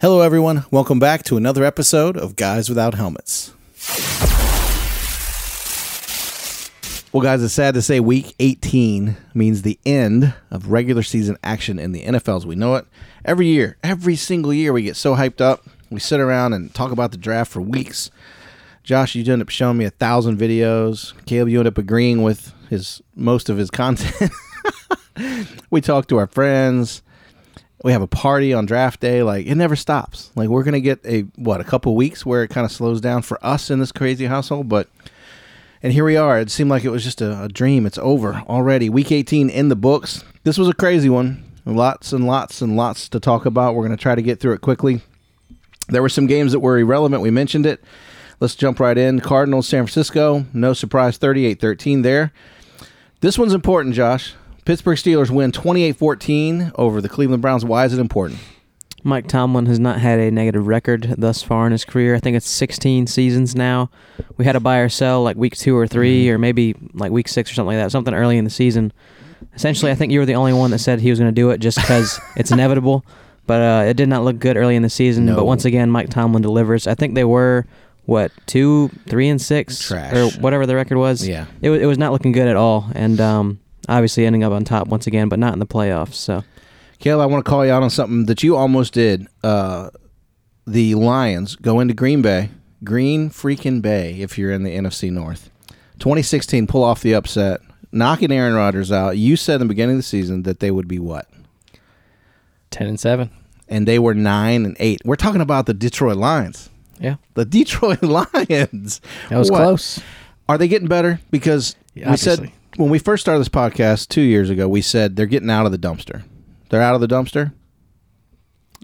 Hello, everyone. Welcome back to another episode of Guys Without Helmets. Well, guys, it's sad to say week 18 means the end of regular season action in the NFL as we know it. Every year, every single year, we get so hyped up. We sit around and talk about the draft for weeks. Josh, you end up showing me a thousand videos. Caleb, you end up agreeing with his most of his content. we talk to our friends. We have a party on draft day. Like it never stops. Like we're gonna get a what a couple weeks where it kind of slows down for us in this crazy household, but and here we are. It seemed like it was just a, a, dream. It's over already. Week 18 in the books. This was a crazy one. Lots and lots and lots to talk about. We're to try to get through it quickly. There were some games that were irrelevant. We mentioned it. Let's jump right in. Cardinals, San Francisco. No surprise, 38 13 there. This one's important, Josh. Pittsburgh Steelers win 28 14 over the Cleveland Browns. Why is it important? Mike Tomlin has not had a negative record thus far in his career. I think it's 16 seasons now. We had a buy or sell like week two or 3 mm-hmm. or maybe like week six or something like that, something early in the season. Essentially, I think you were the only one that said he was going to do it just because it's inevitable. But uh, it did not look good early in the season. No. But once again, Mike Tomlin delivers. I think they were what two, three, and six, Trash. or whatever the record was. Yeah, it, it was not looking good at all, and um, obviously ending up on top once again, but not in the playoffs. So Kale, I want to call you out on something that you almost did. Uh, the Lions go into Green Bay, Green freaking Bay, if you're in the NFC North. 2016, pull off the upset, knocking Aaron Rodgers out. You said in the beginning of the season that they would be what? 10 and 7. And they were 9 and 8. We're talking about the Detroit Lions. Yeah. The Detroit Lions. That was what? close. Are they getting better? Because yeah, we said when we first started this podcast two years ago, we said they're getting out of the dumpster. They're out of the dumpster.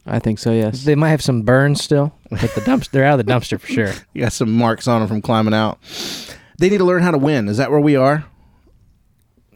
I think so. Yes. They might have some burns still, but the dumpster they're out of the dumpster for sure. you got some marks on them from climbing out. They need to learn how to win. Is that where we are?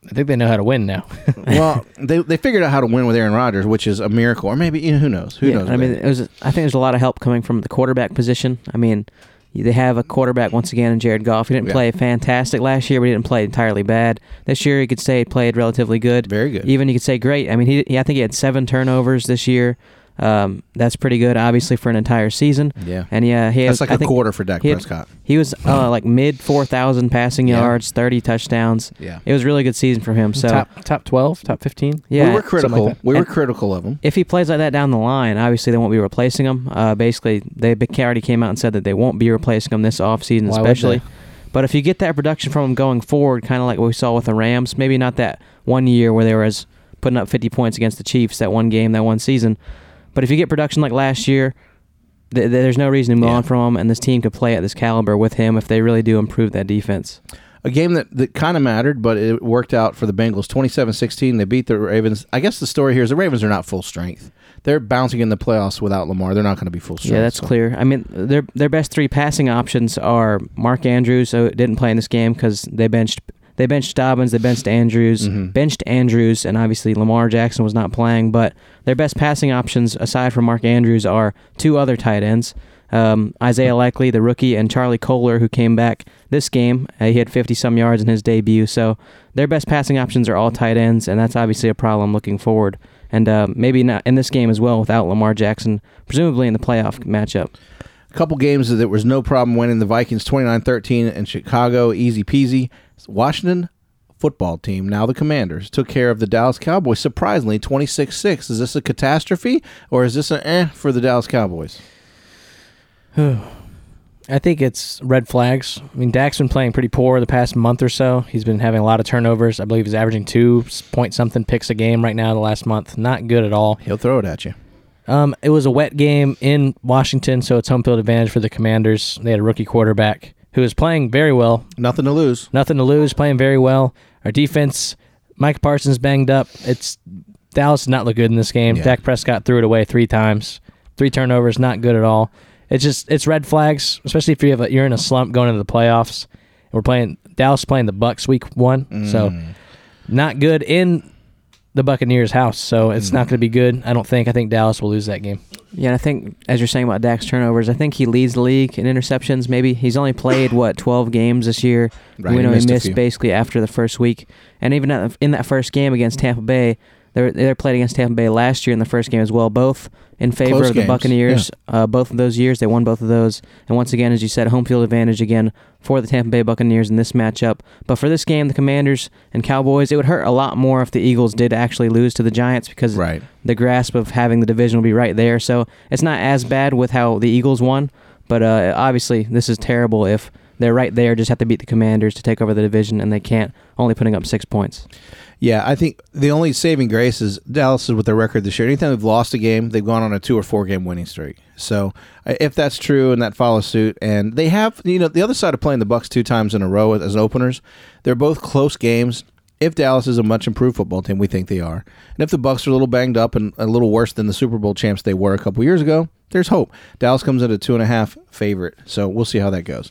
I think they know how to win now. well, they they figured out how to win with Aaron Rodgers, which is a miracle. Or maybe you know, who knows? Who yeah, knows? I mean, it was. I think there's a lot of help coming from the quarterback position. I mean, they have a quarterback once again in Jared Goff. He didn't yeah. play fantastic last year, but he didn't play entirely bad. This year, you could say he played relatively good. Very good. Even you could say great. I mean, he, he I think he had seven turnovers this year. Um, that's pretty good, obviously, for an entire season. Yeah, and yeah, he that's like I a quarter for Dak he had, Prescott. He was uh, like mid four thousand passing yeah. yards, thirty touchdowns. Yeah, it was a really good season for him. So top top twelve, top fifteen. Yeah, we were critical. Like we were and critical of him. If he plays like that down the line, obviously they won't be replacing him. Uh, basically, they already came out and said that they won't be replacing him this offseason, Why especially. But if you get that production from him going forward, kind of like what we saw with the Rams, maybe not that one year where they were as putting up 50 points against the Chiefs that one game, that one season. But if you get production like last year, th- there's no reason to move yeah. on from him, and this team could play at this caliber with him if they really do improve that defense. A game that, that kind of mattered, but it worked out for the Bengals 27 16. They beat the Ravens. I guess the story here is the Ravens are not full strength. They're bouncing in the playoffs without Lamar. They're not going to be full strength. Yeah, that's so. clear. I mean, their their best three passing options are Mark Andrews, who didn't play in this game because they benched they benched Dobbins, they benched Andrews, mm-hmm. benched Andrews, and obviously Lamar Jackson was not playing. But their best passing options, aside from Mark Andrews, are two other tight ends. Um, Isaiah Likely, the rookie, and Charlie Kolar, who came back this game. Uh, he had 50 some yards in his debut. So their best passing options are all tight ends, and that's obviously a problem looking forward. And uh, maybe not in this game as well without Lamar Jackson, presumably in the playoff matchup. A couple games that there was no problem winning. The Vikings 29 13 in Chicago, easy peasy. Washington football team, now the Commanders, took care of the Dallas Cowboys surprisingly 26 6. Is this a catastrophe or is this an eh for the Dallas Cowboys? I think it's red flags. I mean, Dak's been playing pretty poor the past month or so. He's been having a lot of turnovers. I believe he's averaging two point something picks a game right now the last month. Not good at all. He'll throw it at you. Um, it was a wet game in Washington, so it's home field advantage for the Commanders. They had a rookie quarterback who is playing very well. Nothing to lose. Nothing to lose. Playing very well. Our defense, Mike Parsons banged up. It's Dallas did not look good in this game. Yeah. Dak Prescott threw it away three times. Three turnovers, not good at all. It's just it's red flags, especially if you have a, you're in a slump going into the playoffs. We're playing Dallas playing the Bucks week one, mm. so not good in the Buccaneers' house. So it's mm. not going to be good. I don't think. I think Dallas will lose that game. Yeah, and I think as you're saying about Dak's turnovers, I think he leads the league in interceptions. Maybe he's only played what 12 games this year. Right, we know he missed, he missed basically after the first week, and even in that first game against Tampa Bay, They were, they played against Tampa Bay last year in the first game as well. Both in favor Close of the games, Buccaneers. Uh, both of those years, they won both of those. And once again, as you said, home field advantage again for the Tampa Bay Buccaneers in this matchup. But for this game, the Commanders and Cowboys, it would hurt a lot more if the Eagles did actually lose to the Giants because Right. the grasp of having the division will be right there. So it's not as bad with how the Eagles won, but uh, obviously this is terrible if they're right there, just have to beat the Commanders to take over the division, and they can't, only putting up six points. Yeah, I think the only saving grace is Dallas is with their record this year. Anytime they've lost a game, they've gone on a two or four game winning streak. So uh, if that's true and that follows suit, and they have, you know, the other side of playing the Bucks two times in a row as openers, they're both close games. If Dallas is a much improved football team, we think they are, and if the Bucks are a little banged up and a little worse than the Super Bowl champs they were a couple years ago, there's hope. Dallas comes in a two and a half favorite, so we'll see how that goes.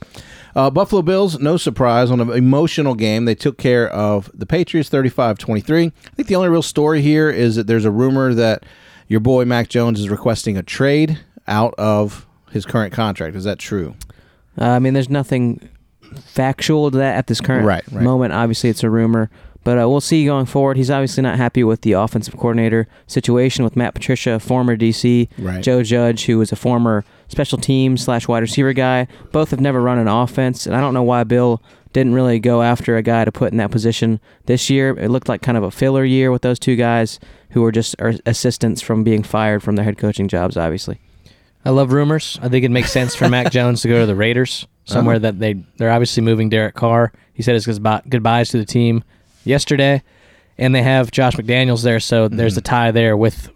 Uh, Buffalo Bills, no surprise, on an emotional game. They took care of the Patriots 35 23. I think the only real story here is that there's a rumor that your boy Mac Jones is requesting a trade out of his current contract. Is that true? Uh, I mean, there's nothing factual to that at this current Right, right. moment. Obviously, it's a rumor, but uh, we'll see going forward. He's obviously not happy with the offensive coordinator situation with Matt Patricia, former DC, Right. Joe Judge, who was a former special team slash wide receiver guy. Both have never run an offense, and I don't know why Bill didn't really go after a guy to put in that position this year. It looked like kind of a filler year with those two guys who were just assistants from being fired from their head coaching jobs, obviously. I love rumors. I think it makes sense for Mac Jones to go to the Raiders, somewhere Uh-huh. that they they're obviously moving Derek Carr. He said his goodbye- goodbyes to the team yesterday, and they have Josh McDaniels there, so there's Mm-hmm. a tie there with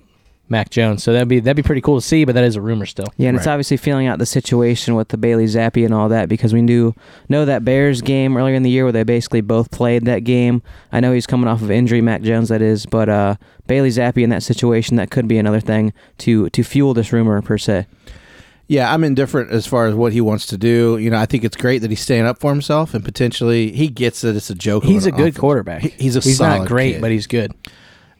Mac Jones. So that'd be that'd be pretty cool to see, but that is a rumor still. Yeah, and it's obviously feeling out the situation with the Bailey Zappe and all that because we knew know that Bears game earlier in the year where they basically both played that game. I know he's coming off of injury, Mac Jones that is, but uh, Bailey Zappe in that situation that could be another thing to to fuel this rumor per se. Yeah, I'm indifferent as far as what he wants to do. You know, I think it's great that he's staying up for himself and potentially he gets that it's a joke. He's a good offense. quarterback. He- he's a he's not great, kid. but he's good.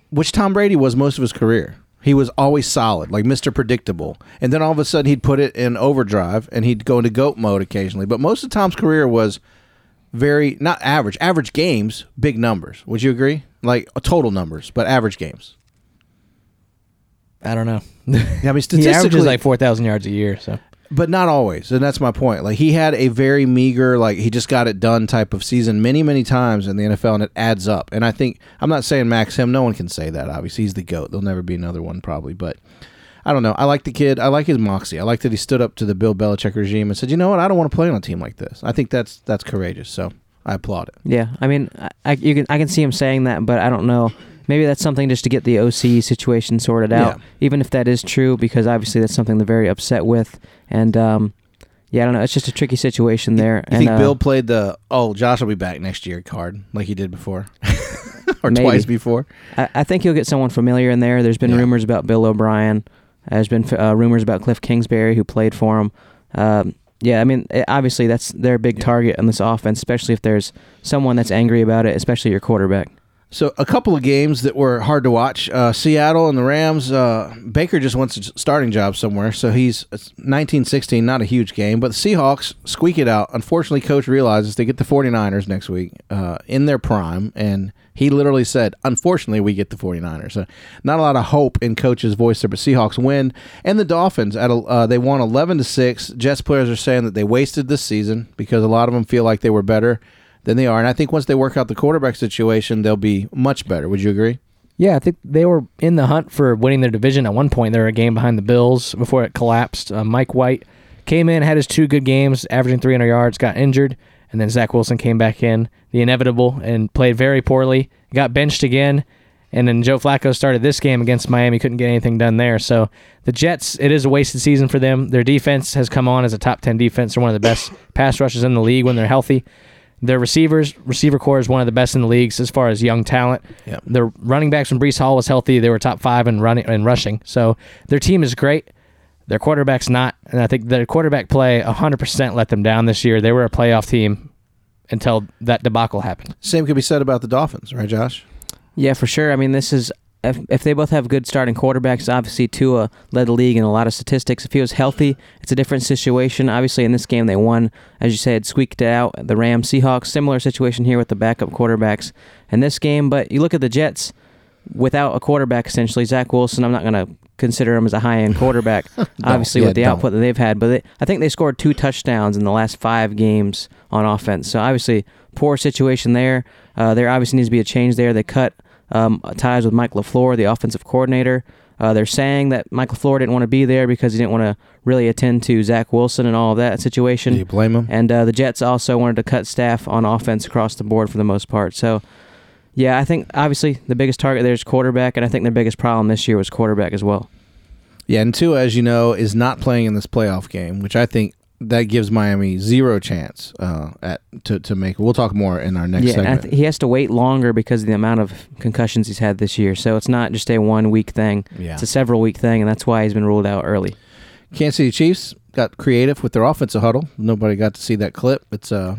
which Tom Brady was most of his career. He was always solid, like Mr. Predictable. And then all of a sudden he'd put it in overdrive and he'd go into goat mode occasionally. But most of Tom's career was very not average, average games, big numbers. Would you agree? Like total numbers, but average games. I don't know. Yeah, I mean he statistically averages like four thousand yards a year. So. But not always and that's my point. Like he had a very meager like he just got it done type of season many many times in the nfl and it adds up. And i think i'm not saying max him no one can say that obviously. He's the goat. There'll never be another one probably but i don't know. I like the kid. I like his moxie. I like that he stood up to the bill belichick regime and said you know what? I don't want to play on a team like this. I think that's that's courageous so i applaud it. Yeah, I mean, I, I you can I can see him saying that, but I don't know. Maybe that's something just to get the OC situation sorted out, Yeah. even if that is true, because obviously that's something they're very upset with. And um, yeah, I don't know. It's just a tricky situation there. you and think uh, bill played the oh josh will be back next year card like he did before or Maybe. twice before I, I think he'll get someone familiar in there. There's been Yeah. rumors about Bill O'Brien. There's been uh, rumors about Cliff Kingsbury, who played for him. Um, yeah, I mean, eh, obviously that's their big Yeah. target in this offense, especially if there's someone that's angry about it, especially your quarterback. So a couple of games that were hard to watch. Uh, Seattle and the Rams. Uh, Baker just wants a starting job somewhere, so he's it's 19-16, not a huge game. But the Seahawks squeak it out. Unfortunately, coach realizes they get the 49ers next week uh, in their prime, and he literally said, "Unfortunately, we get the 49ers." So not a lot of hope in coach's voice there. But Seahawks win, and the Dolphins at a, uh, they won 11 to six. Jets players are saying that they wasted this season because a lot of them feel like they were better than they are. And I think once they work out the quarterback situation, they'll be much better. Would you agree? Yeah, I think they were in the hunt for winning their division at one point. They were a game behind the Bills before it collapsed. Uh, Mike White came in, had his two good games, averaging 300 yards, got injured, and then Zach Wilson came back in, the inevitable, and played very poorly. Got benched again, and then Joe Flacco started this game against Miami, couldn't get anything done there. So the Jets, it is a wasted season for them. Their defense has come on as a top 10 defense. They're one of the best pass rushers in the league when they're healthy. Their receivers, receiver core is one of the best in the leagues as far as young talent. Yep. Their running backs when Breece Hall was healthy, they were top five in running and rushing. So their team is great. Their quarterback's not, and I think their quarterback play 100% let them down this year. They were a playoff team until that debacle happened. Same could be said about the Dolphins, right, Josh? Yeah, for sure. I mean, this is if, if they both have good starting quarterbacks. Obviously, Tua led the league in a lot of statistics. If he was healthy, it's a different situation. Obviously, in this game, they won, as you said, squeaked out. The Rams, Seahawks, similar situation here with the backup quarterbacks in this game. But you look at the Jets. without a quarterback, essentially Zach Wilson. I'm not going to consider him as a high end quarterback, obviously yeah, with the don't. output that they've had. But they, I think they scored two touchdowns in the last five games on offense. So obviously poor situation there. Uh, there obviously needs to be a change there. They cut um, ties with Mike LaFleur, the offensive coordinator. Uh, they're saying that Mike LaFleur didn't want to be there because he didn't want to really attend to Zach Wilson and all of that situation. Do you blame him? And uh, the Jets also wanted to cut staff on offense across the board for the most part. So, yeah, I think obviously the biggest target there is quarterback, and I think their biggest problem this year was quarterback as well. Yeah, and Tua, as you know, is not playing in this playoff game, which I think that gives Miami zero chance uh, at to, to make. We'll talk more in our next yeah, segment. th- he has to wait longer because of the amount of concussions he's had this year. So it's not just a one week thing; yeah, it's a several week thing, and that's why he's been ruled out early. Kansas City Chiefs got creative with their offensive huddle. Nobody got to see that clip. It's uh,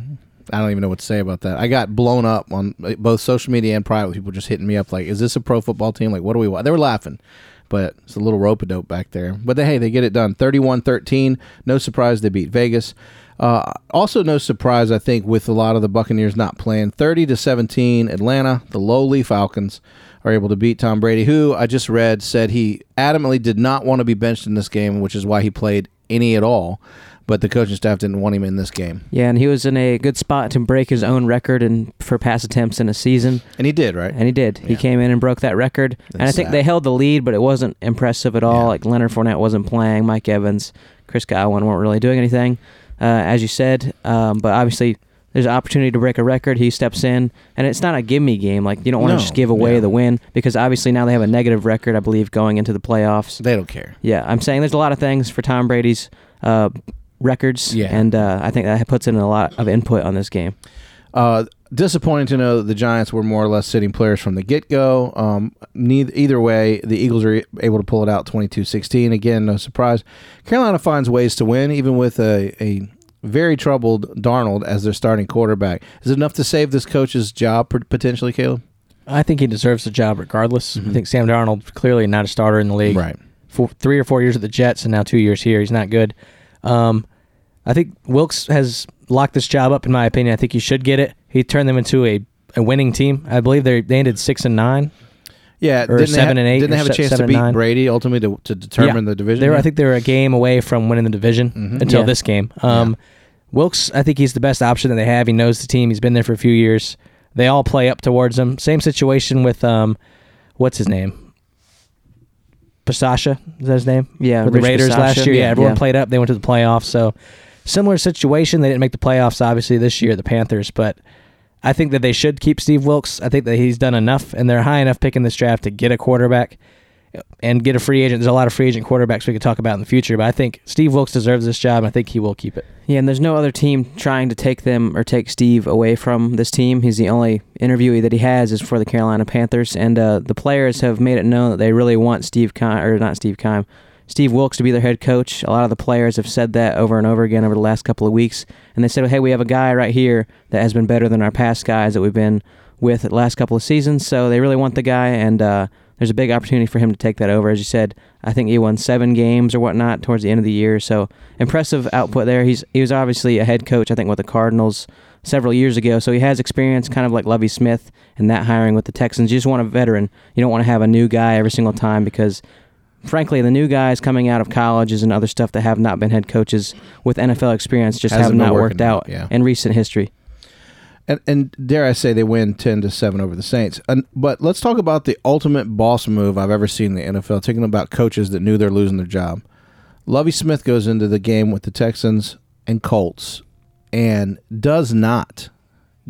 I don't even know what to say about that. I got blown up on uh, both social media and private. People just hitting me up like, "Is this a pro football team? Like, what do we want?" They were laughing, but it's a little rope a dope back there. But they, hey, they get it done. 31-13. No surprise they beat Vegas. Uh, also, no surprise, I think, with a lot of the Buccaneers not playing. 30 to 17, Atlanta, the lowly Falcons, are able to beat Tom Brady, who I just read said he adamantly did not want to be benched in this game, which is why he played any at all. But the coaching staff didn't want him in this game. Yeah, and he was in a good spot to break his own record and for pass attempts in a season, And he did, right? and he did. He came in and broke that record, and I think sad. they held the lead, but it wasn't impressive at all. Yeah. Like Leonard Fournette wasn't playing, Mike Evans, Chris Godwin weren't really doing anything, uh, as you said. Um, but obviously, there's an opportunity to break a record. He steps in, and it's not a give me game. Like you don't want to No, just give away yeah. the win because obviously now they have a negative record, I believe, going into the playoffs. They don't care. Yeah, I'm saying there's a lot of things for Tom Brady's uh, records, Yeah. and uh, I think that puts in a lot of input on this game. Uh, disappointing to know that the Giants were more or less sitting players from the get go. Um, neither, either way, the Eagles are able to pull it out 22 16. Again, no surprise. Carolina finds ways to win, even with a, a very troubled Darnold as their starting quarterback. Is it enough to save this coach's job pot- potentially, Caleb? I think he deserves the job regardless. I think Sam Darnold clearly not a starter in the league. Right. For three or four years at the Jets and now two years here, he's not good. Um, I think Wilks has locked this job up. In my opinion, I think he should get it. He turned them into a, a winning team. I believe they they ended six and nine. Yeah, Or didn't they seven ha- and eight, Didn't they have a chance to beat nine. Brady ultimately to, to determine Yeah. the division? They were, I think they were a game away from winning the division Mhm. until Yeah. this game. Um, Wilks, I think he's the best option that they have. He knows the team. He's been there for a few years. They all play up towards him. Same situation with um, what's his name? Pasasha, is that his name? Yeah, With the Rich Raiders last Bisaccia. year. Yeah, everyone Yeah. played up. They went to the playoffs. So similar situation. They didn't make the playoffs obviously this year, the Panthers, but I think that they should keep Steve Wilks. I think that he's done enough, and they're high enough pick in this draft to get a quarterback and get a free agent. There's a lot of free agent quarterbacks we could talk about in the future, but I think Steve Wilks deserves this job. And I think he will keep it. Yeah, and there's no other team trying to take them or take Steve away from this team. He's the only interviewee that he has is for the Carolina Panthers, and uh, the players have made it known that they really want Steve Kime, or not Steve Kime, Steve Wilks to be their head coach. A lot of the players have said that over and over again over the last couple of weeks, and they said, "Hey, we have a guy right here that has been better than our past guys that we've been with the last couple of seasons." So they really want the guy, and uh, there's a big opportunity for him to take that over. As you said, I think he won seven games or whatnot towards the end of the year. So impressive output there. He's he was obviously a head coach, I think, with the Cardinals several years ago. So he has experience, kind of like Lovie Smith and that hiring with the Texans. You just want a veteran. You don't want to have a new guy every single time because. Frankly, the new guys coming out of colleges and other stuff that have not been head coaches with NFL experience just Hasn't have not working worked out, out yeah. in recent history. And, and dare I say they win ten to seven over the Saints. And, but let's talk about the ultimate boss move I've ever seen in the NFL. Taking about coaches that knew they're losing their job. Lovie Smith goes into the game with the Texans and Colts and does not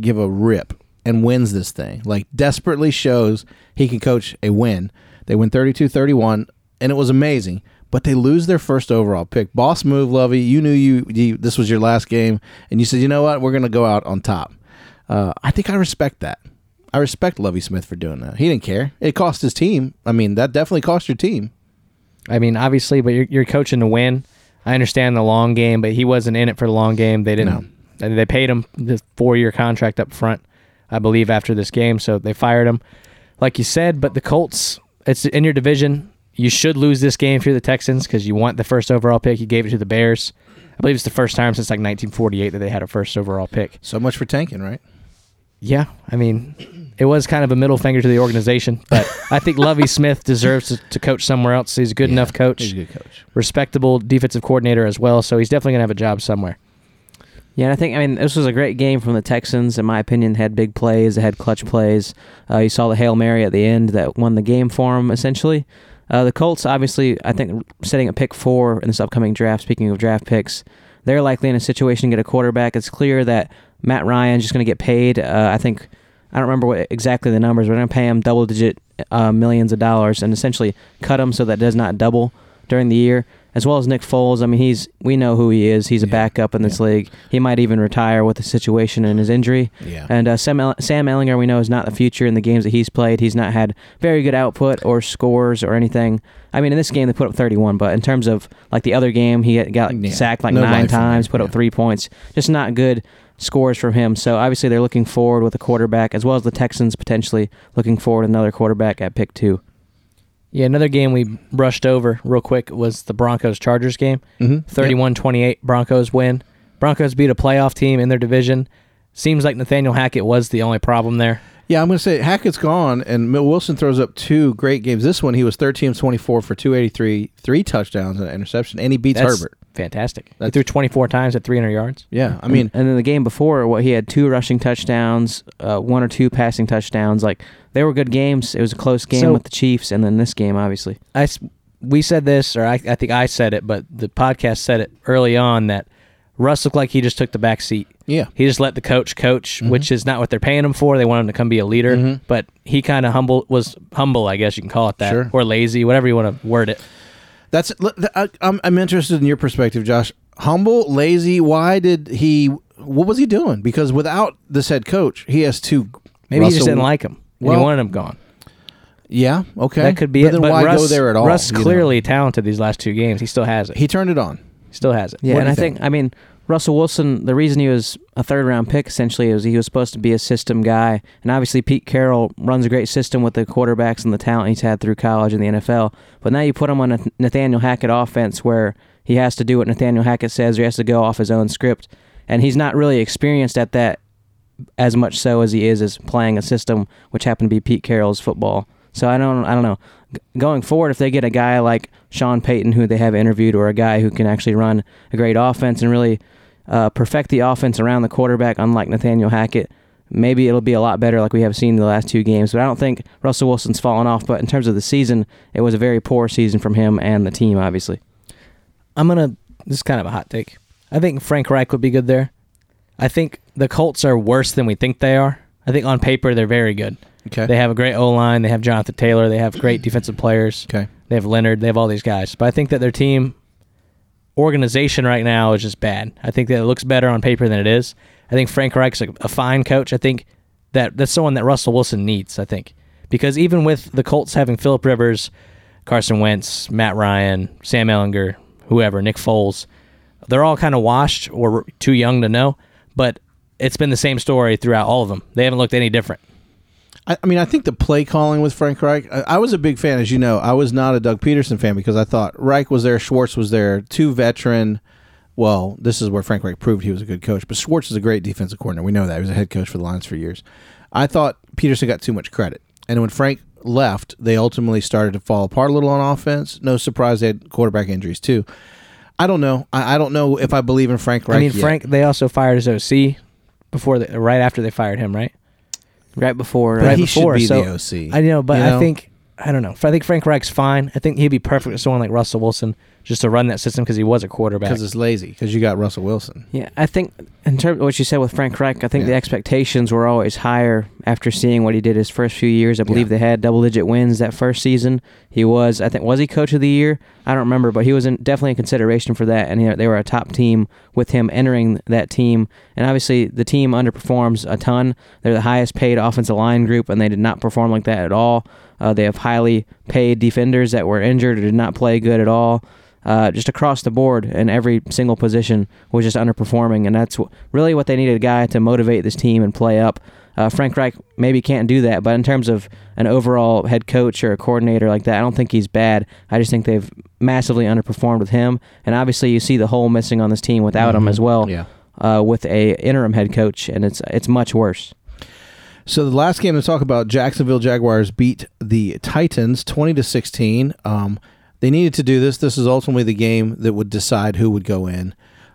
give a rip and wins this thing. Like desperately shows he can coach a win. They win 32-31 and it was amazing. But they lose their first overall pick. Boss move, Lovie. You knew you, you this was your last game, and you said, you know what, we're going to go out on top. Uh, I think I respect that. I respect Lovie Smith for doing that. He didn't care. It cost his team. I mean, that definitely cost your team. I mean, obviously, but you're, you're coaching to win. I understand the long game, but he wasn't in it for the long game. They didn't. and They paid him the four year contract up front, I believe, after this game. So they fired him, like you said. But the Colts, it's in your division. You should lose this game if you're the Texans because you want the first overall pick. You gave it to the Bears. I believe it's the first time since like 1948 that they had a first overall pick. So much for tanking, right? Yeah, I mean, it was kind of a middle finger to the organization, but I think Lovie Smith deserves to, to coach somewhere else. He's a good Yeah, enough coach, He's a good coach. respectable defensive coordinator as well, so he's definitely gonna have a job somewhere. Yeah, and I think I mean this was a great game from the Texans. In my opinion, had big plays, they had clutch plays. Uh, you saw the hail mary at the end that won the game for them. Essentially, uh, the Colts obviously I think setting a pick four in this upcoming draft. Speaking of draft picks, they're likely in a situation to get a quarterback. It's clear that Matt Ryan's just going to get paid. Uh, I think I don't remember what exactly the numbers. We're going to pay him double digit uh, millions of dollars and essentially cut him so that does not double during the year. As well as Nick Foles. I mean, he's we know who he is. He's a Yeah. backup in this league. He might even retire with the situation and his injury. Yeah. And uh, Sam, El- Sam Ehlinger, we know, is not the future in the games that he's played. He's not had very good output or scores or anything. I mean, in this game they put up 31, but in terms of like the other game, he got Yeah. sacked like No nine times, put up three points. Just not good scores from him. So obviously they're looking forward with a quarterback, as well as the Texans potentially looking forward another quarterback at pick two. Yeah, another game we brushed over real quick was the Broncos Chargers game. Mm-hmm. 31-28 Broncos win. Broncos beat a playoff team in their division. Seems like Nathaniel Hackett was the only problem there. Yeah, I'm going to say Hackett's gone, and Mill Wilson throws up two great games. This one, he was 13 24 for 283, three touchdowns and an interception, and he beats That's Herbert. Fantastic. He threw 24 times at 300 yards. Yeah, I mean, and then the game before, what he had two rushing touchdowns, uh, one or two passing touchdowns. Like they were good games. It was a close game So- with the Chiefs, and then this game, obviously. I s- we said this, or I, I think I said it, but the podcast said it early on that Russ looked like he just took the back seat. yeah, He just let the coach coach, Mm-hmm. which is not what they're paying him for. They want him to come be a leader, Mhm. but he kind of humble was humble, I guess you can call it that, Sure. or lazy, whatever you want to word it. That's. I, I'm, I'm interested in your perspective, Josh. Humble, lazy. Why did he? What was he doing? Because without this head coach, he has two. Maybe he just didn't like him. and Well, he wanted him gone. Yeah, okay, That could be but it. Then but why Russ, go there at all? Russ you know? clearly talented these last two games. He still has it. he turned it on. He still has it. Yeah, What and I think? think? I mean Russell Wilson. The reason he was a third round pick essentially is he was supposed to be a system guy, and obviously Pete Carroll runs a great system with the quarterbacks and the talent he's had through college and the NFL. But now you put him on a Nathaniel Hackett offense where he has to do what Nathaniel Hackett says, or he has to go off his own script, and he's not really experienced at that as much so as he is as playing a system which happened to be Pete Carroll's football. So I don't I don't know. G- going forward, if they get a guy like Sean Payton who they have interviewed, or a guy who can actually run a great offense and really uh, perfect the offense around the quarterback, unlike Nathaniel Hackett, maybe it'll be a lot better like we have seen in the last two games. But I don't think Russell Wilson's fallen off. But in terms of the season, it was a very poor season from him and the team, obviously. I'm gonna. This is kind of a hot take. I think Frank Reich would be good there. I think the Colts are worse than we think they are. I think on paper they're very good. Okay, They have a great O line. They have Jonathan Taylor. They have great defensive players. okay, They have Leonard. They have all these guys. But I think that their team organization right now is just bad. I think that it looks better on paper than it is. I think Frank Reich's a, a fine coach. I think that that's someone that Russell Wilson needs. I think because even with the Colts having Philip Rivers, Carson Wentz, Matt Ryan, Sam Ehlinger, whoever, Nick Foles, they're all kind of washed or too young to know. But it's been the same story throughout all of them. They haven't looked any different. I, I mean, I think the play calling with Frank Reich. I, I was a big fan, as you know. I was not a Doug Pederson fan because I thought Reich was there, Schwartz was there, two veteran. Well, this is where Frank Reich proved he was a good coach. But Schwartz is a great defensive coordinator. We know that he was a head coach for the Lions for years. I thought Peterson got too much credit, and when Frank left, they ultimately started to fall apart a little on offense. No surprise, they had quarterback injuries too. I don't know. I, I don't know if I believe in Frank Reich. I mean, yet. Frank. They also fired his OC before, the, right after they fired him, right? Right before, But right he before, should be so the OC. I know, but you I think I don't know. I think Frank Reich's fine. I think he'd be perfect with someone like Russell Wilson just to run that system because he was a quarterback. because it's lazy. Because you got Russell Wilson. Yeah, I think in terms of what you said with Frank Reich, I think Yeah. the expectations were always higher after seeing what he did his first few years. I believe Yeah. they had double digit wins that first season. He was, I think, was he coach of the year? I don't remember, but he was in, definitely in consideration for that, and he, they were a top team with him entering that team. And obviously, the team underperforms a ton. They're the highest paid offensive line group, and they did not perform like that at all. Uh, they have highly paid defenders that were injured or did not play good at all uh, just across the board in every single position was just underperforming, and that's really what they needed a guy to motivate this team and play up. Uh, Frank Reich maybe can't do that, but in terms of an overall head coach or a coordinator like that, I don't think he's bad. I just think they've massively underperformed with him, and obviously you see the hole missing on this team without him as well. Yeah. Uh, with a interim head coach, and it's it's much worse. So the last game to talk about, Jacksonville Jaguars beat the Titans twenty to sixteen. Um, they needed to do this. This is ultimately the game that would decide who would go in.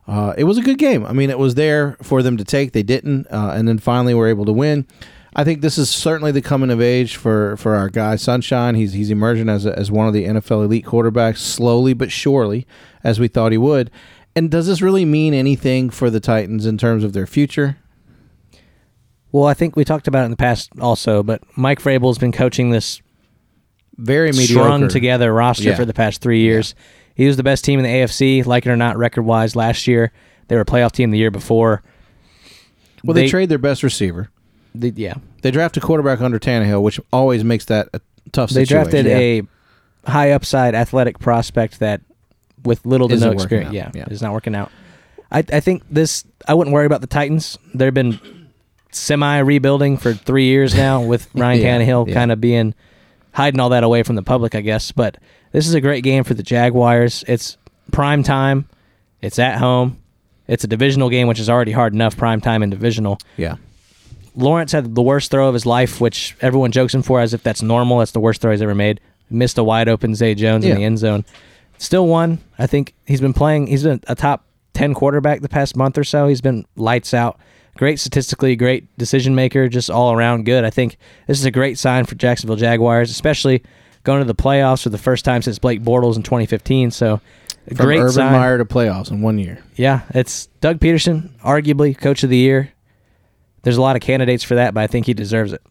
Uh, it was a good game. I mean, it was there for them to take. They didn't, uh, and then finally were able to win. I think this is certainly the coming of age for, for our guy Sunshine. He's he's emerging as a, as one of the NFL elite quarterbacks slowly but surely, as we thought he would. And does this really mean anything for the Titans in terms of their future? Well, I think we talked about it in the past also, but Mike Vrabel's been coaching this Very mediocre. strung together roster Yeah. for the past three years. He was the best team in the AFC, like it or not, record wise last year. They were a playoff team the year before. Well, they, They- trade their best receiver. The, yeah, They draft a quarterback under Tannehill, which always makes that a tough situation. they situation. drafted a high upside athletic prospect that with little to Isn't no experience. Yeah, Yeah. is not working out. I, I think this. I wouldn't worry about the Titans. They've been semi rebuilding for three years now with Ryan Yeah, Tannehill yeah. kind of being hiding all that away from the public, I guess. But this is a great game for the Jaguars. It's prime time. It's at home. It's a divisional game, which is already hard enough. Prime time and divisional. yeah. Lawrence had the worst throw of his life, which everyone jokes him for as if that's normal. That's the worst throw he's ever made. Missed a wide open Zay Jones in the end zone. Still won. I think he's been playing. He's been a top ten quarterback the past month or so. He's been lights out. Great statistically, great decision maker, just all around good. I think this is a great sign for Jacksonville Jaguars, especially going to the playoffs for the first time since Blake Bortles in 2015. So, a From great Urban sign. Meyer to playoffs in one year. Yeah, it's Doug Pederson, arguably coach of the year. There's a lot of candidates for that, but I think he deserves it.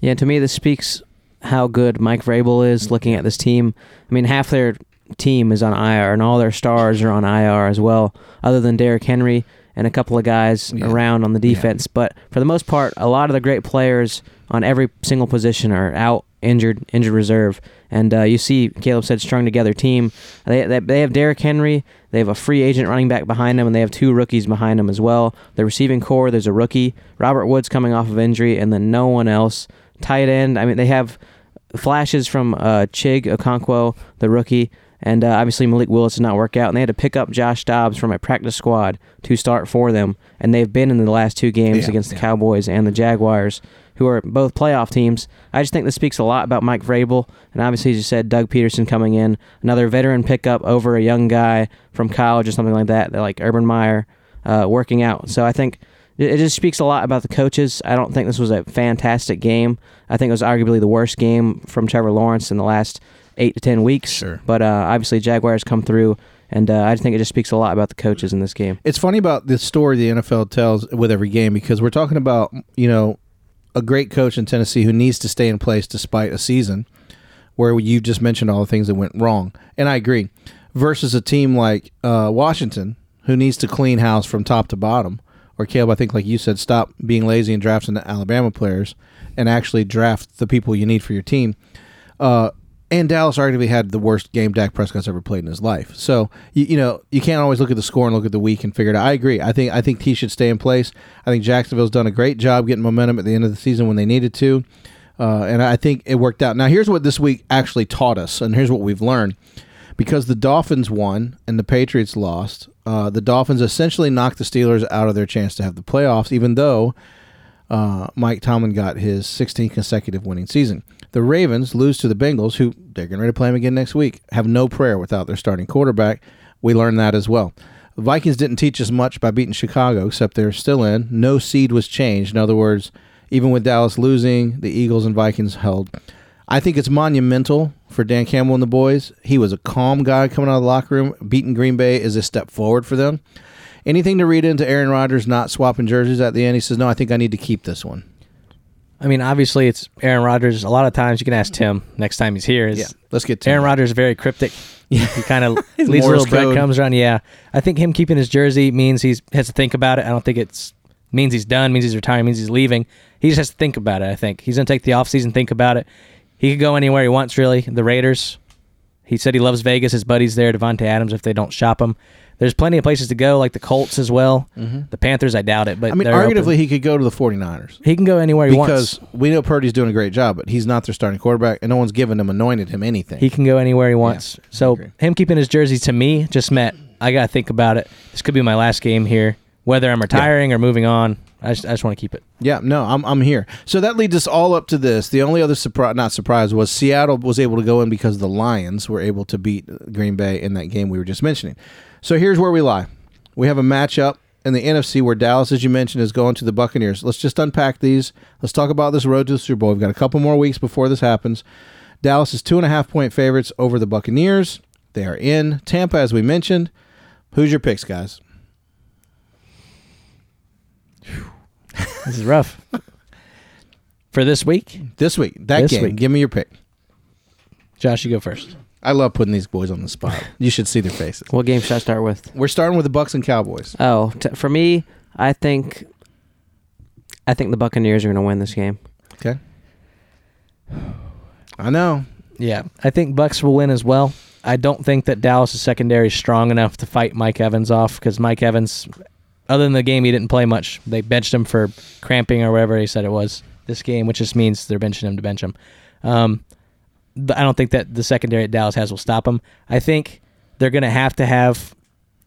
Yeah, to me, this speaks how good Mike Vrabel is looking at this team. I mean, half their team is on IR, and all their stars are on IR as well, other than Derrick Henry and a couple of guys Yeah. around on the defense. But for the most part, a lot of the great players on every single position are out, injured, injured reserve. And uh, you see, Caleb said, strung together team. They, they, they have Derrick Henry. They have a free agent running back behind them, and they have two rookies behind them as well. The receiving core, there's a rookie, Robert Woods coming off of injury, and then no one else. Tight end, I mean, they have flashes from uh, Chig Okonkwo, the rookie, and uh, obviously Malik Willis did not work out, and they had to pick up Josh Dobbs from a practice squad to start for them, and they've been in the last two games Yeah, against the yeah. Cowboys and the Jaguars, who are both playoff teams. I just think this speaks a lot about Mike Vrabel, and obviously, as you said, Doug Pederson coming in, another veteran pickup over a young guy from college or something like that, like Urban Meyer, uh, working out. So I think it it just speaks a lot about the coaches. I don't think this was a fantastic game. I think it was arguably the worst game from Trevor Lawrence in the last eight to ten weeks. Sure. But uh, obviously, Jaguars come through, and uh, I just think it just speaks a lot about the coaches in this game. It's funny about the story the NFL tells with every game because we're talking about, you know, a great coach in Tennessee who needs to stay in place despite a season where you just mentioned all the things that went wrong. And I agree. Versus a team like uh, Washington who needs to clean house from top to bottom. Or Caleb, I think, like you said, stop being lazy and drafting the Alabama players and actually draft the people you need for your team. Uh, and Dallas arguably had the worst game Dak Prescott's ever played in his life. So you, you know you can't always look at the score and look at the week and figure it out. I agree. I think I think he should stay in place. I think Jacksonville's done a great job getting momentum at the end of the season when they needed to, uh, and I think it worked out. Now here's what this week actually taught us, and here's what we've learned. Because the Dolphins won and the Patriots lost, uh, the Dolphins essentially knocked the Steelers out of their chance to have the playoffs, even though uh, Mike Tomlin got his 16th consecutive winning season. The Ravens lose to the Bengals, who they're getting ready to play them again next week, have no prayer without their starting quarterback. We learned that as well. The Vikings didn't teach us much by beating Chicago, except they're still in. No seed was changed. In other words, even with Dallas losing, the Eagles and Vikings held. I think it's monumental for Dan Campbell and the boys. He was a calm guy coming out of the locker room. Beating Green Bay is a step forward for them. Anything to read into Aaron Rodgers not swapping jerseys at the end? He says, "No, I think I need to keep this one." I mean, obviously, it's Aaron Rodgers. A lot of times you can ask Tim next time he's here. Is Yeah, let's get to Aaron. Rodgers very cryptic. He kind of leaves little breadcrumbs around. Yeah, I think him keeping his jersey means he's has to think about it. I don't think it's means he's done, means he's retiring, means he's leaving. He just has to think about it. I think he's gonna take the offseason, think about it. He could go anywhere he wants. Really, the Raiders. He said he loves Vegas. His buddies there, Davante Adams. If they don't shop him, there's plenty of places to go, like the Colts as well. Mm-hmm. The Panthers, I doubt it, but I mean, arguably, open. he could go to the 49ers he can go anywhere he because wants. we know Purdy's doing a great job, but he's not their starting quarterback, and no one's given him, anointed him anything. He can go anywhere he wants. so him keeping his jersey to me just meant I gotta think about it. This could be my last game here. Whether I'm retiring or moving on, I just, I just want to keep it. Yeah, no, I'm I'm here. So that leads us all up to this. The only other surprise, not surprise, was Seattle was able to go in because the Lions were able to beat Green Bay in that game we were just mentioning. So here's where we lie. We have a matchup in the NFC where Dallas, as you mentioned, is going to the Buccaneers. Let's just unpack these. Let's talk about this road to the Super Bowl. We've got a couple more weeks before this happens. Dallas is two and a half point favorites over the Buccaneers. They are in Tampa, as we mentioned. Who's your picks, guys? This is rough. For this week, This week, that This game. week. Give me your pick. Josh, you go first. I love putting these boys on the spot. You should see their faces. What game should I start with? We're starting with the Bucks and Cowboys. Oh, t- for me, I think I think the Buccaneers are going to win this game. Okay. I know. Yeah, I think Bucks will win as well. I don't think that Dallas' secondary is strong enough to fight Mike Evans off because Mike Evans, other than the game, he didn't play much. They benched him for cramping or whatever he said it was this game, which just means they're benching him to bench him. Um, but I don't think that the secondary at Dallas has will stop him. I think they're going to have to have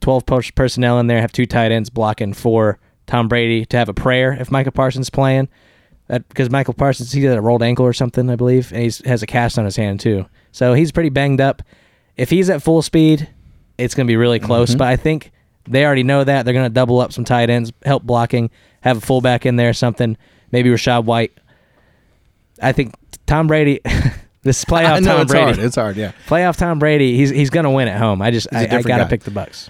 12 personnel in there, have two tight ends blocking for Tom Brady to have a prayer if Micah Parsons playing. Because Micah Parsons he had a rolled ankle or something, I believe, and he has a cast on his hand too. So he's pretty banged up. If he's at full speed, it's going to be really close. Mm-hmm. But I think they already know that they're going to double up some tight ends, help blocking, have a fullback in there, or something. Maybe Rachaad White. I think Tom Brady. this is playoff I know Tom it's Brady. hard. It's hard. Yeah. Playoff Tom Brady. He's he's going to win at home. I just a I, I got to pick the Bucks.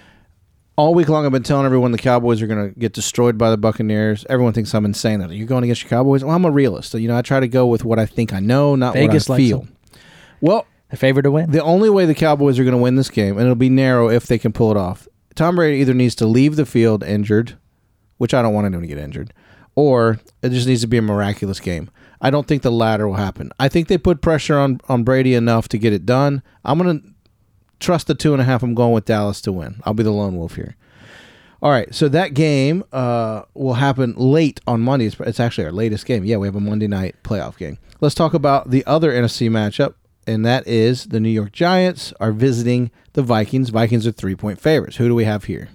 All week long, I've been telling everyone the Cowboys are going to get destroyed by the Buccaneers. Everyone thinks I'm insane. That you're going against your Cowboys. Well, I'm a realist. You know, I try to go with what I think I know, not Vegas what I feel. them. Well, The favorite to win. the only way the Cowboys are going to win this game, and it'll be narrow if they can pull it off. Tom Brady either needs to leave the field injured, which I don't want him to get injured, or it just needs to be a miraculous game. I don't think the latter will happen. I think they put pressure on, on Brady enough to get it done. I'm going to trust the two and a half. I'm going with Dallas to win. I'll be the lone wolf here. All right, so that game uh, will happen late on Monday. It's, it's actually our latest game. Yeah, we have a Monday night playoff game. Let's talk about the other NFC matchup, and that is the New York Giants are visiting the Vikings. Vikings are three point favorites. Who do we have here?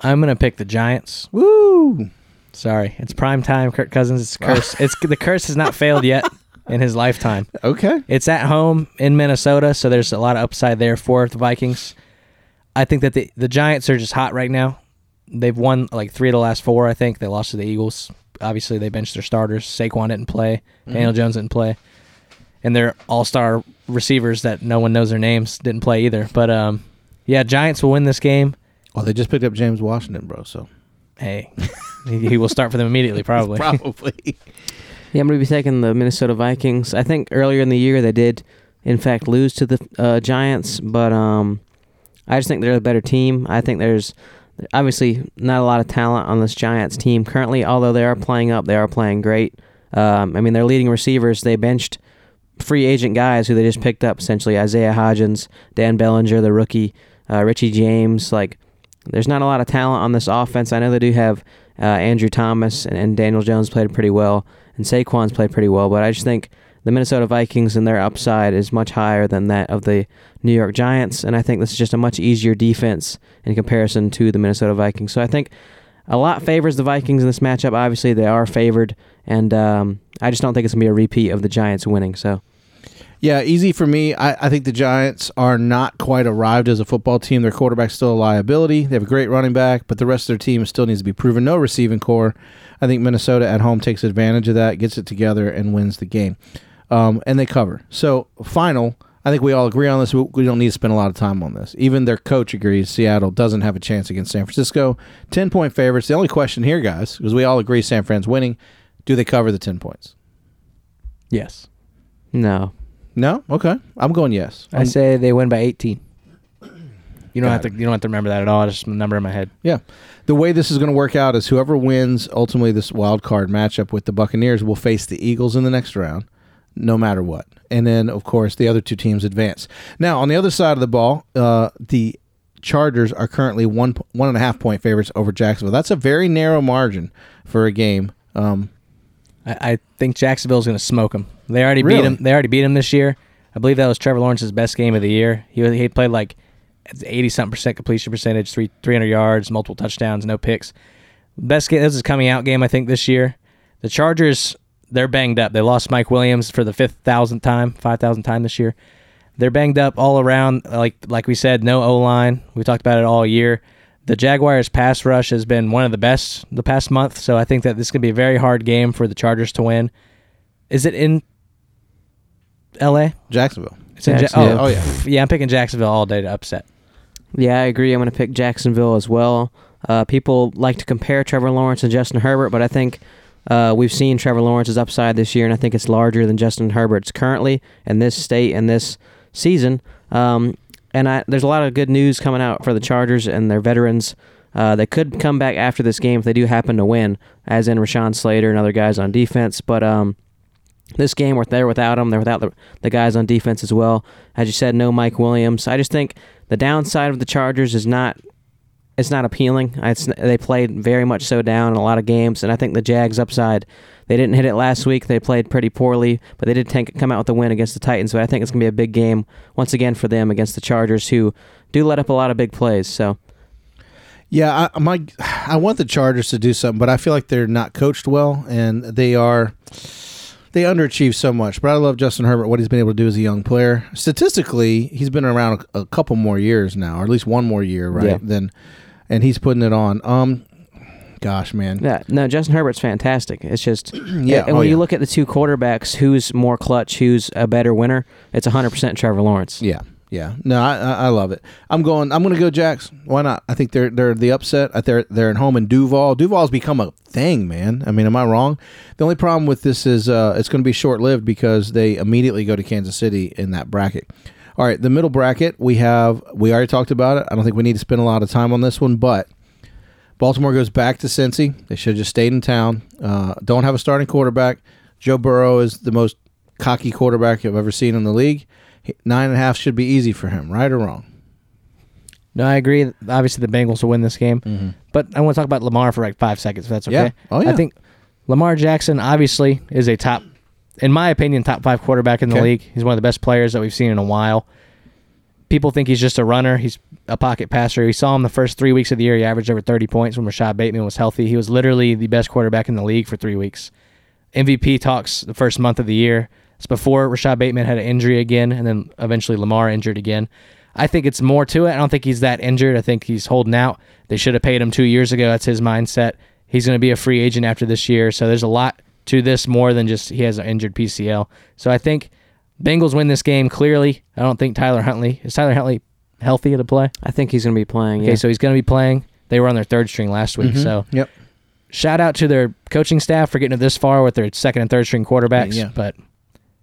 I'm going to pick the Giants. Woo! Sorry, it's prime time. Kirk Cousins. It's curse. it's the curse has not failed yet in his lifetime. Okay. It's at home in Minnesota, so there's a lot of upside there for the Vikings. I think that the the Giants are just hot right now. They've won like three of the last four. I think they lost to the Eagles. Obviously, they benched their starters. Saquon didn't play. Daniel Jones didn't play, and their all star receivers that no one knows their names didn't play either. But um, yeah, Giants will win this game. Well, they just picked up James Washington, bro. So Hey, he, he will start for them immediately, probably. probably. Yeah, I'm going to be taking the Minnesota Vikings. I think earlier in the year they did, in fact, lose to the uh, Giants, but um, I just think they're a better team. I think there's obviously not a lot of talent on this Giants team currently, although they are playing up. They are playing great. Um, I mean, their leading receivers, they benched free agent guys who they just picked up, essentially Isaiah Hodgins, Dan Bellinger, the rookie, uh, Richie James. Like, there's not a lot of talent on this offense. I know they do have uh, Andrew Thomas and, and Daniel Jones played pretty well, and Saquon's played pretty well, but I just think the Minnesota Vikings and their upside is much higher than that of the New York Giants, and I think this is just a much easier defense in comparison to the Minnesota Vikings. So I think a lot favors the Vikings in this matchup. Obviously, they are favored, and um, I just don't think it's gonna be a repeat of the Giants winning. So Yeah, easy for me. I, I think the Giants are not quite arrived as a football team. Their quarterback's still a liability. They have a great running back, but the rest of their team still needs to be proven. No receiving core. I think Minnesota at home takes advantage of that, gets it together, and wins the game. Um, and they cover. So, final, I think we all agree on this. We, don't need to spend a lot of time on this. Even their coach agrees Seattle doesn't have a chance against San Francisco. 10 point favorites. The only question here, guys, because we all agree San Fran's winning, do they cover the 10 points? Yes, no, No? Okay. I'm going yes. I I'm- say they win by 18. You don't Got have to. You don't have to remember that at all. It's just a number in my head. Yeah. The way this is going to work out is whoever wins ultimately this wild card matchup with the Buccaneers will face the Eagles in the next round, no matter what. And then, of course, the other two teams advance. Now, on the other side of the ball, uh, the Chargers are currently one one and a half point favorites over Jacksonville. That's a very narrow margin for a game. Um, I, I think Jacksonville's going to smoke them. They already Really? beat him. They already beat him this year. I believe that was Trevor Lawrence's best game of the year. He he played like eighty something percent completion percentage, three three hundred yards, multiple touchdowns, no picks. Best game. This is coming out game, I think, this year. The Chargers, they're banged up. They lost Mike Williams for the fifth thousandth time, five thousand time this year. They're banged up all around. Like like we said, no O line. We talked about it all year. The Jaguars' pass rush has been one of the best the past month, so I think that this is going to be a very hard game for the Chargers to win. Is it in L.A.? Jacksonville. It's in Ja- Jacksonville. oh, Oh, yeah. yeah. I'm picking Jacksonville all day to upset. Yeah, I agree. I'm going to pick Jacksonville as well. Uh, people like to compare Trevor Lawrence and Justin Herbert, but I think uh, we've seen Trevor Lawrence's upside this year, and I think it's larger than Justin Herbert's currently in this state and this season. Um, and I, there's a lot of good news coming out for the Chargers and their veterans. Uh, they could come back after this game if they do happen to win, as in Rashawn Slater and other guys on defense. But um, this game, we're there without them. They're without the, the guys on defense as well. As you said, no Mike Williams. I just think the downside of the Chargers is not it's not appealing. It's, they played very much so down in a lot of games, and I think the Jags' upside. They didn't hit it last week. They played pretty poorly, but they did take, come out with a win against the Titans. But I think it's going to be a big game once again for them against the Chargers, who do let up a lot of big plays. So Yeah, I, my, I want the Chargers to do something, but I feel like they're not coached well, and they are they underachieve so much. But I love Justin Herbert. What he's been able to do as a young player. Statistically, he's been around a, a couple more years now, or at least one more year, right? Yeah. Then, and he's putting it on. Um, gosh, man. Yeah, no, Justin Herbert's fantastic. It's just Yeah, And oh, when you yeah. look at the two quarterbacks, who's more clutch, who's a better winner? It's 100% Trevor Lawrence. Yeah, yeah. No, I, I love it. I'm going. I'm going to go Jacks. Why not? I think they're they're the upset. They're they're at home in Duval. Duval's become a thing, man. I mean, am I wrong? The only problem with this is uh, it's going to be short lived because they immediately go to Kansas City in that bracket. All right, the middle bracket we have. We already talked about it. I don't think we need to spend a lot of time on this one, but Baltimore goes back to Cincy. They should have just stayed in town. Uh, don't have a starting quarterback. Joe Burrow is the most cocky quarterback I've ever seen in the league. Nine and a half should be easy for him, right or wrong? No, I agree. Obviously, the Bengals will win this game. But I want to talk about Lamar for like five seconds, if that's okay. Yeah. Oh, yeah. I think Lamar Jackson obviously is a top, in my opinion, top five quarterback in the Okay. league. He's one of the best players that we've seen in a while. People think he's just a runner. He's a pocket passer. We saw him the first three weeks of the year. He averaged over 30 points when Rashod Bateman was healthy. He was literally the best quarterback in the league for three weeks. MVP talks the first month of the year. It's before Rashod Bateman had an injury again, and then eventually Lamar injured again. I think it's more to it. I don't think he's that injured. I think he's holding out. They should have paid him two years ago. That's his mindset. He's going to be a free agent after this year. So there's a lot to this more than just he has an injured PCL. So I think Bengals win this game clearly. I don't think Tyler Huntley is Tyler Huntley healthy to play. I think he's going to be playing. Okay, yeah. so he's going to be playing. They were on their third string last week. Mm-hmm. So Yep. shout out to their coaching staff for getting it this far with their second and third string quarterbacks. Yeah. But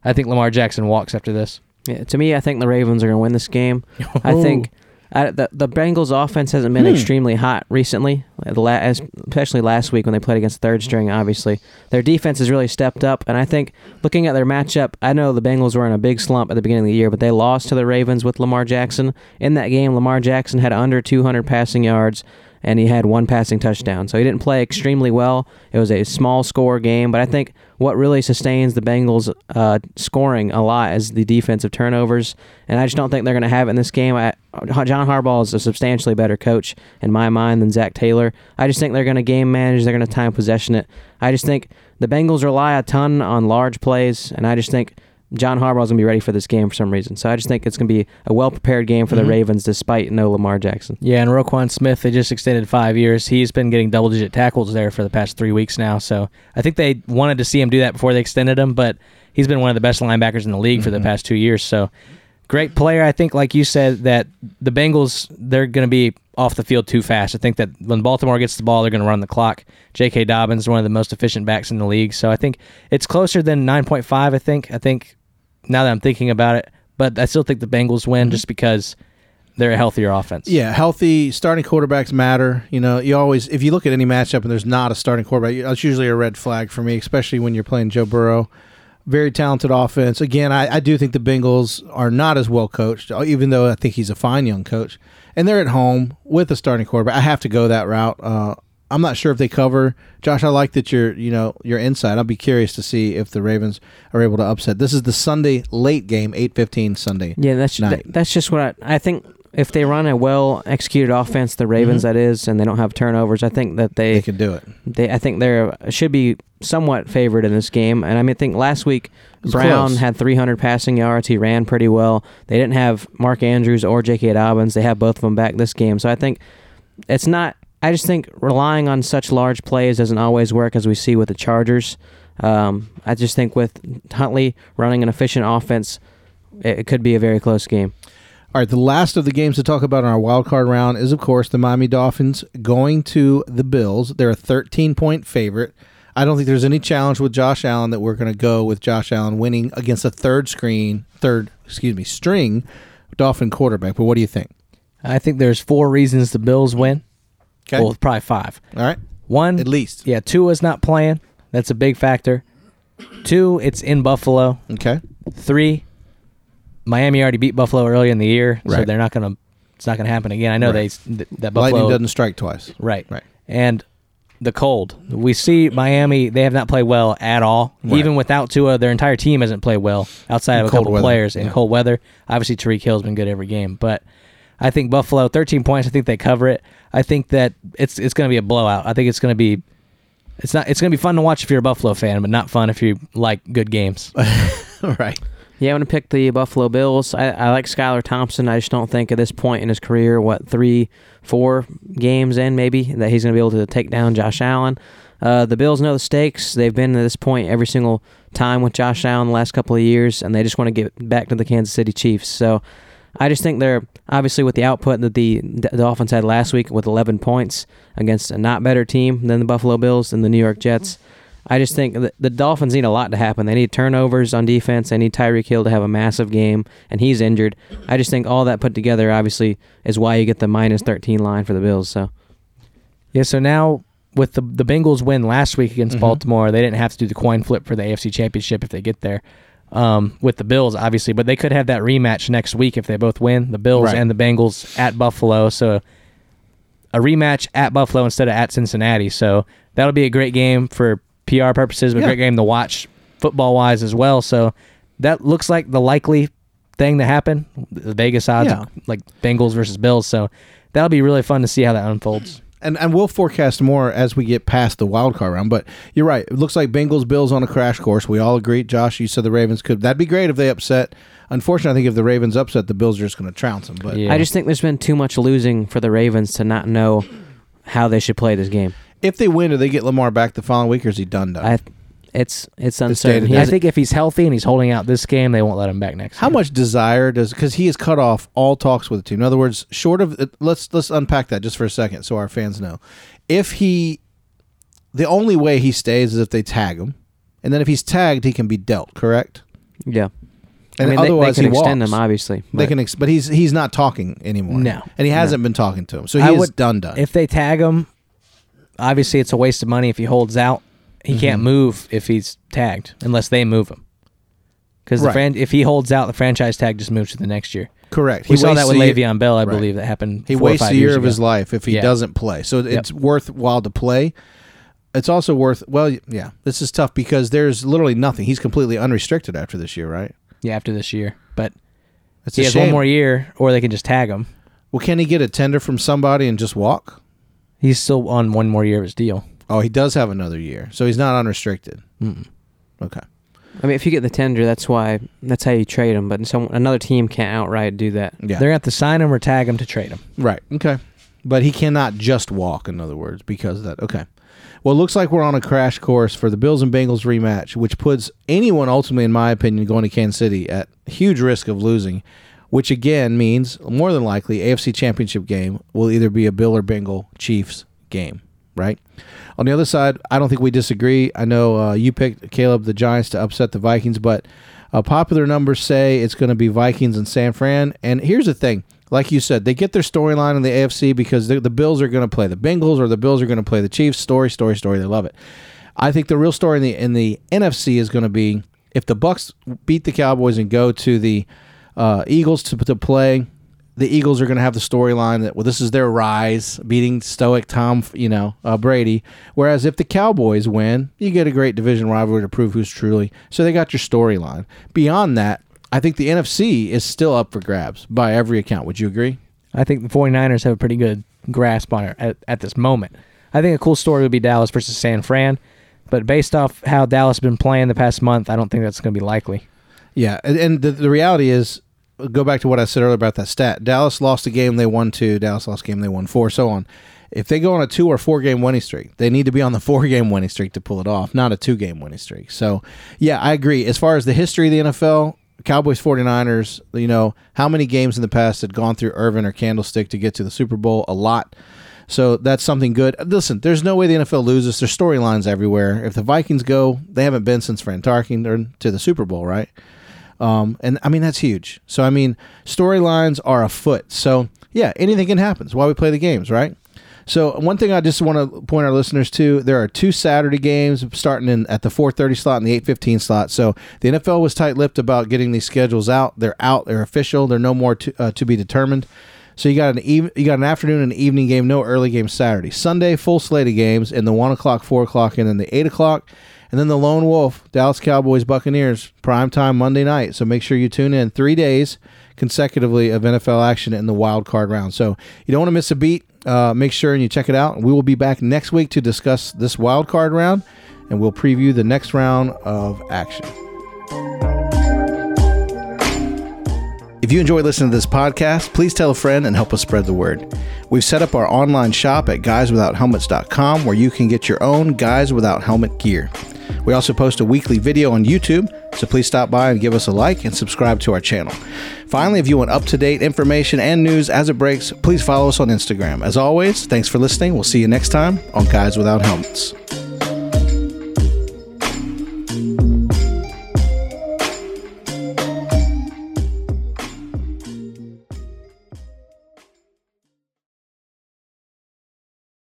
I think Lamar Jackson walks after this. Yeah, to me, I think the Ravens are going to win this game. I think I, the the Bengals' offense hasn't Hmm. been extremely hot recently, as- especially last week when they played against third string. Obviously, their defense has really stepped up, and I think looking at their matchup, I know the Bengals were in a big slump at the beginning of the year, but they lost to the Ravens with Lamar Jackson in that game. Lamar Jackson had under 200 passing yards. And he had one passing touchdown. So he didn't play extremely well. It was a small score game. But I think what really sustains the Bengals uh, scoring a lot is the defensive turnovers. And I just don't think they're going to have it in this game. I, John Harbaugh is a substantially better coach in my mind than Zac Taylor. I just think they're going to game manage. They're going to time possession it. I just think the Bengals rely a ton on large plays. And I just think John Harbaugh is going to be ready for this game for some reason. So I just think it's going to be a well prepared game for the mm-hmm. Ravens despite no Lamar Jackson. Yeah, and Roquan Smith, they just extended five years. He's been getting double digit tackles there for the past three weeks now. So I think they wanted to see him do that before they extended him, but he's been one of the best linebackers in the league for the mm-hmm. past two years. So great player. I think, like you said, that the Bengals, they're going to be off the field too fast. I think that when Baltimore gets the ball, they're going to run the clock. J.K. Dobbins is one of the most efficient backs in the league. So I think it's closer than 9.5, I think. I think now that I'm thinking about it, but I still think the Bengals win mm-hmm. just because they're a healthier offense. Yeah, healthy starting quarterbacks matter. You know, you always if you look at any matchup and there's not a starting quarterback, that's usually a red flag for me, especially when you're playing Joe Burrow. Very talented offense. Again, I, I do think the Bengals are not as well coached, even though I think he's a fine young coach. And they're at home with a starting quarterback. I have to go that route. Uh, I'm not sure if they cover. Josh, I like that you're you know you're inside. I'll be curious to see if the Ravens are able to upset. This is the Sunday late game, eight fifteen Sunday. Yeah, that's that, that's just what I, I think. If they run a well executed offense, the Ravens Mhm. that is, and they don't have turnovers, I think that They they could do it. they I think they're should be somewhat favored in this game. And I mean, I think last week Brown close. had 300 passing yards. He ran pretty well. They didn't have Mark Andrews or J.K. Dobbins. They have both of them back this game. So I think it's not. I just think relying on such large plays doesn't always work, as we see with the Chargers. Um, I just think with Huntley running an efficient offense, it, it could be a very close game. All right, the last of the games to talk about in our wild card round is, of course, the Miami Dolphins going to the Bills. They're a 13 point favorite. I don't think there's any challenge with Josh Allen that we're going to go with Josh Allen winning against a third screen, third, excuse me, string Dolphin quarterback. But what do you think? I think there's four reasons the Bills win. Okay. Well, probably five. All right. One, At least. yeah, two Tua's not playing. That's a big factor. Two, it's in Buffalo. Okay. Three, Miami already beat Buffalo early in the year, so they're not gonna. It's not gonna happen again. I know Right. they th- that Buffalo Lightning doesn't strike twice. right Right. and the cold. We see Miami; they have not played well at all. Right. Even without Tua, their entire team hasn't played well outside In of a couple weather, players in yeah. cold weather. Obviously, Tyreek Hill's been good every game, but I think Buffalo 13 points. I think they cover it. I think that it's it's going to be a blowout. I think it's going to be. It's not. It's going to be fun to watch if you're a Buffalo fan, but not fun if you like good games. Right. Yeah, I'm gonna pick the Buffalo Bills. I, I like Skylar Thompson. I just don't think at this point in his career, what three, four games in, maybe that he's gonna be able to take down Josh Allen. Uh, the Bills know the stakes. They've been to this point every single time with Josh Allen the last couple of years, and they just want to get back to the Kansas City Chiefs. So, I just think they're obviously with the output that the the Dolphins had last week with 11 points against a not better team than the Buffalo Bills and the New York Jets. I just think that the Dolphins need a lot to happen. They need turnovers on defense. They need Tyreek Hill to have a massive game, and he's injured. I just think all that put together, obviously, is why you get the minus 13 line for the Bills. So Yeah, so now with the the Bengals win last week against Mhm. Baltimore, they didn't have to do the coin flip for the AFC Championship if they get there. Um, with the Bills, obviously, but they could have that rematch next week if they both win. The Bills Right. and the Bengals at Buffalo, so a rematch at Buffalo instead of at Cincinnati. So that'll be a great game for PR purposes, but a Yeah. great game to watch football wise as well. So that looks like the likely thing to happen. The Vegas odds, Yeah. like Bengals versus Bills. So that'll be really fun to see how that unfolds. And and we'll forecast more as we get past the wild card round. But you're right. It looks like Bengals Bills on a crash course. We all agree. Josh, you said the Ravens could. That'd be great if they upset. Unfortunately, I think if the Ravens upset, the Bills are just going to trounce them. But Yeah. I just think there's been too much losing for the Ravens to not know how they should play this game. If they win, do they get Lamar back the following week, or is he done? Done. I, it's it's uncertain. He. I think if he's healthy and he's holding out this game, they won't let him back next. How year. much desire does because he has cut off all talks with the team? In other words, short of uh, let's let's unpack that just for a second so our fans know. If he, the only way he stays is if they tag him, and then if he's tagged, he can be dealt. Correct. yeah. And I mean, otherwise, they, can he extend walks. him obviously. They but- can, ex- but he's he's not talking anymore. No. and he hasn't been talking to him, so he I is would- done done. If they tag him, obviously it's a waste of money if he holds out. He Mm-hmm. can't move if he's tagged unless they move him. Because Right. fran- if he holds out, the franchise tag just moves to the next year. Correct. We saw that with a year- Le'Veon Bell, I Right. believe that happened. He wastes five a year of his life if he Yeah. doesn't play. So it's worthwhile to play. It's also worth. Well, yeah, this is tough because there's literally nothing. He's completely unrestricted after this year, right? Yeah, after this year, but It's he has shame. one more year, or they can just tag him. Well, can he get a tender from somebody and just walk? He's still on one more year of his deal. Oh, he does have another year, so he's not unrestricted. Mm-mm. Okay. I mean, if you get the tender, that's why that's how you trade him. But some another team can't outright do that. Yeah. They're gonna have to sign him or tag him to trade him. right. Okay. But he cannot just walk. In other words, because of that. Okay. Well, it looks like we're on a crash course for the Bills and Bengals rematch, which puts anyone ultimately, in my opinion, going to Kansas City at huge risk of losing. Which again means more than likely AFC Championship game will either be a Bill or Bengal Chiefs game, right? On the other side, I don't think we disagree. I know uh, you picked Caleb the Giants to upset the Vikings, but uh, popular numbers say it's going to be Vikings and San Fran. And here's the thing: like you said, they get their storyline in the AFC because the, the Bills are going to play the Bengals or the Bills are going to play the Chiefs. Story, story, story. They love it. I think the real story in the in the NFC is going to be if the Bucks beat the Cowboys and go to the uh, Eagles to, to play. The Eagles are going to have the storyline that well, this is their rise, beating stoic Tom, you know, uh, Brady. Whereas if the Cowboys win, you get a great division rivalry to prove who's truly. So they got your storyline. Beyond that, I think the NFC is still up for grabs by every account. Would you agree? I think the 49ers have a pretty good grasp on it at, at this moment. I think a cool story would be Dallas versus San Fran, but based off how Dallas has been playing the past month, I don't think that's going to be likely. Yeah, and, and the, the reality is, go back to what I said earlier about that stat. Dallas lost a game, they won two. Dallas lost a game, they won four, so on. If they go on a two or four game winning streak, they need to be on the four game winning streak to pull it off, not a two game winning streak. So, yeah, I agree. As far as the history of the NFL, Cowboys 49ers, you know, how many games in the past had gone through Irving or Candlestick to get to the Super Bowl? A lot. So that's something good. Listen, there's no way the NFL loses. There's storylines everywhere. If the Vikings go, they haven't been since Fran Tarkenton to the Super Bowl, right? Um, and I mean, that's huge. So, I mean, storylines are afoot. So, yeah, anything can happen. That's why we play the games, right? So one thing I just want to point our listeners to: there are two Saturday games starting in at the 4:30 slot and the 8:15 slot. So the NFL was tight-lipped about getting these schedules out. They're out. They're official. They're no more to, uh, to be determined. So you got an even, you got an afternoon and evening game, no early game Saturday. Sunday, full slate of games in the one o'clock, four o'clock, and then the eight o'clock. And then the Lone Wolf, Dallas Cowboys, Buccaneers, prime time Monday night. So make sure you tune in three days consecutively of NFL action in the wild card round. So you don't want to miss a beat. Uh, make sure and you check it out. We will be back next week to discuss this wild card round, and we'll preview the next round of action. If you enjoy listening to this podcast, please tell a friend and help us spread the word. We've set up our online shop at guyswithouthelmets.com where you can get your own Guys Without Helmet gear. We also post a weekly video on YouTube, so please stop by and give us a like and subscribe to our channel. Finally, if you want up to date information and news as it breaks, please follow us on Instagram. As always, thanks for listening. We'll see you next time on Guys Without Helmets.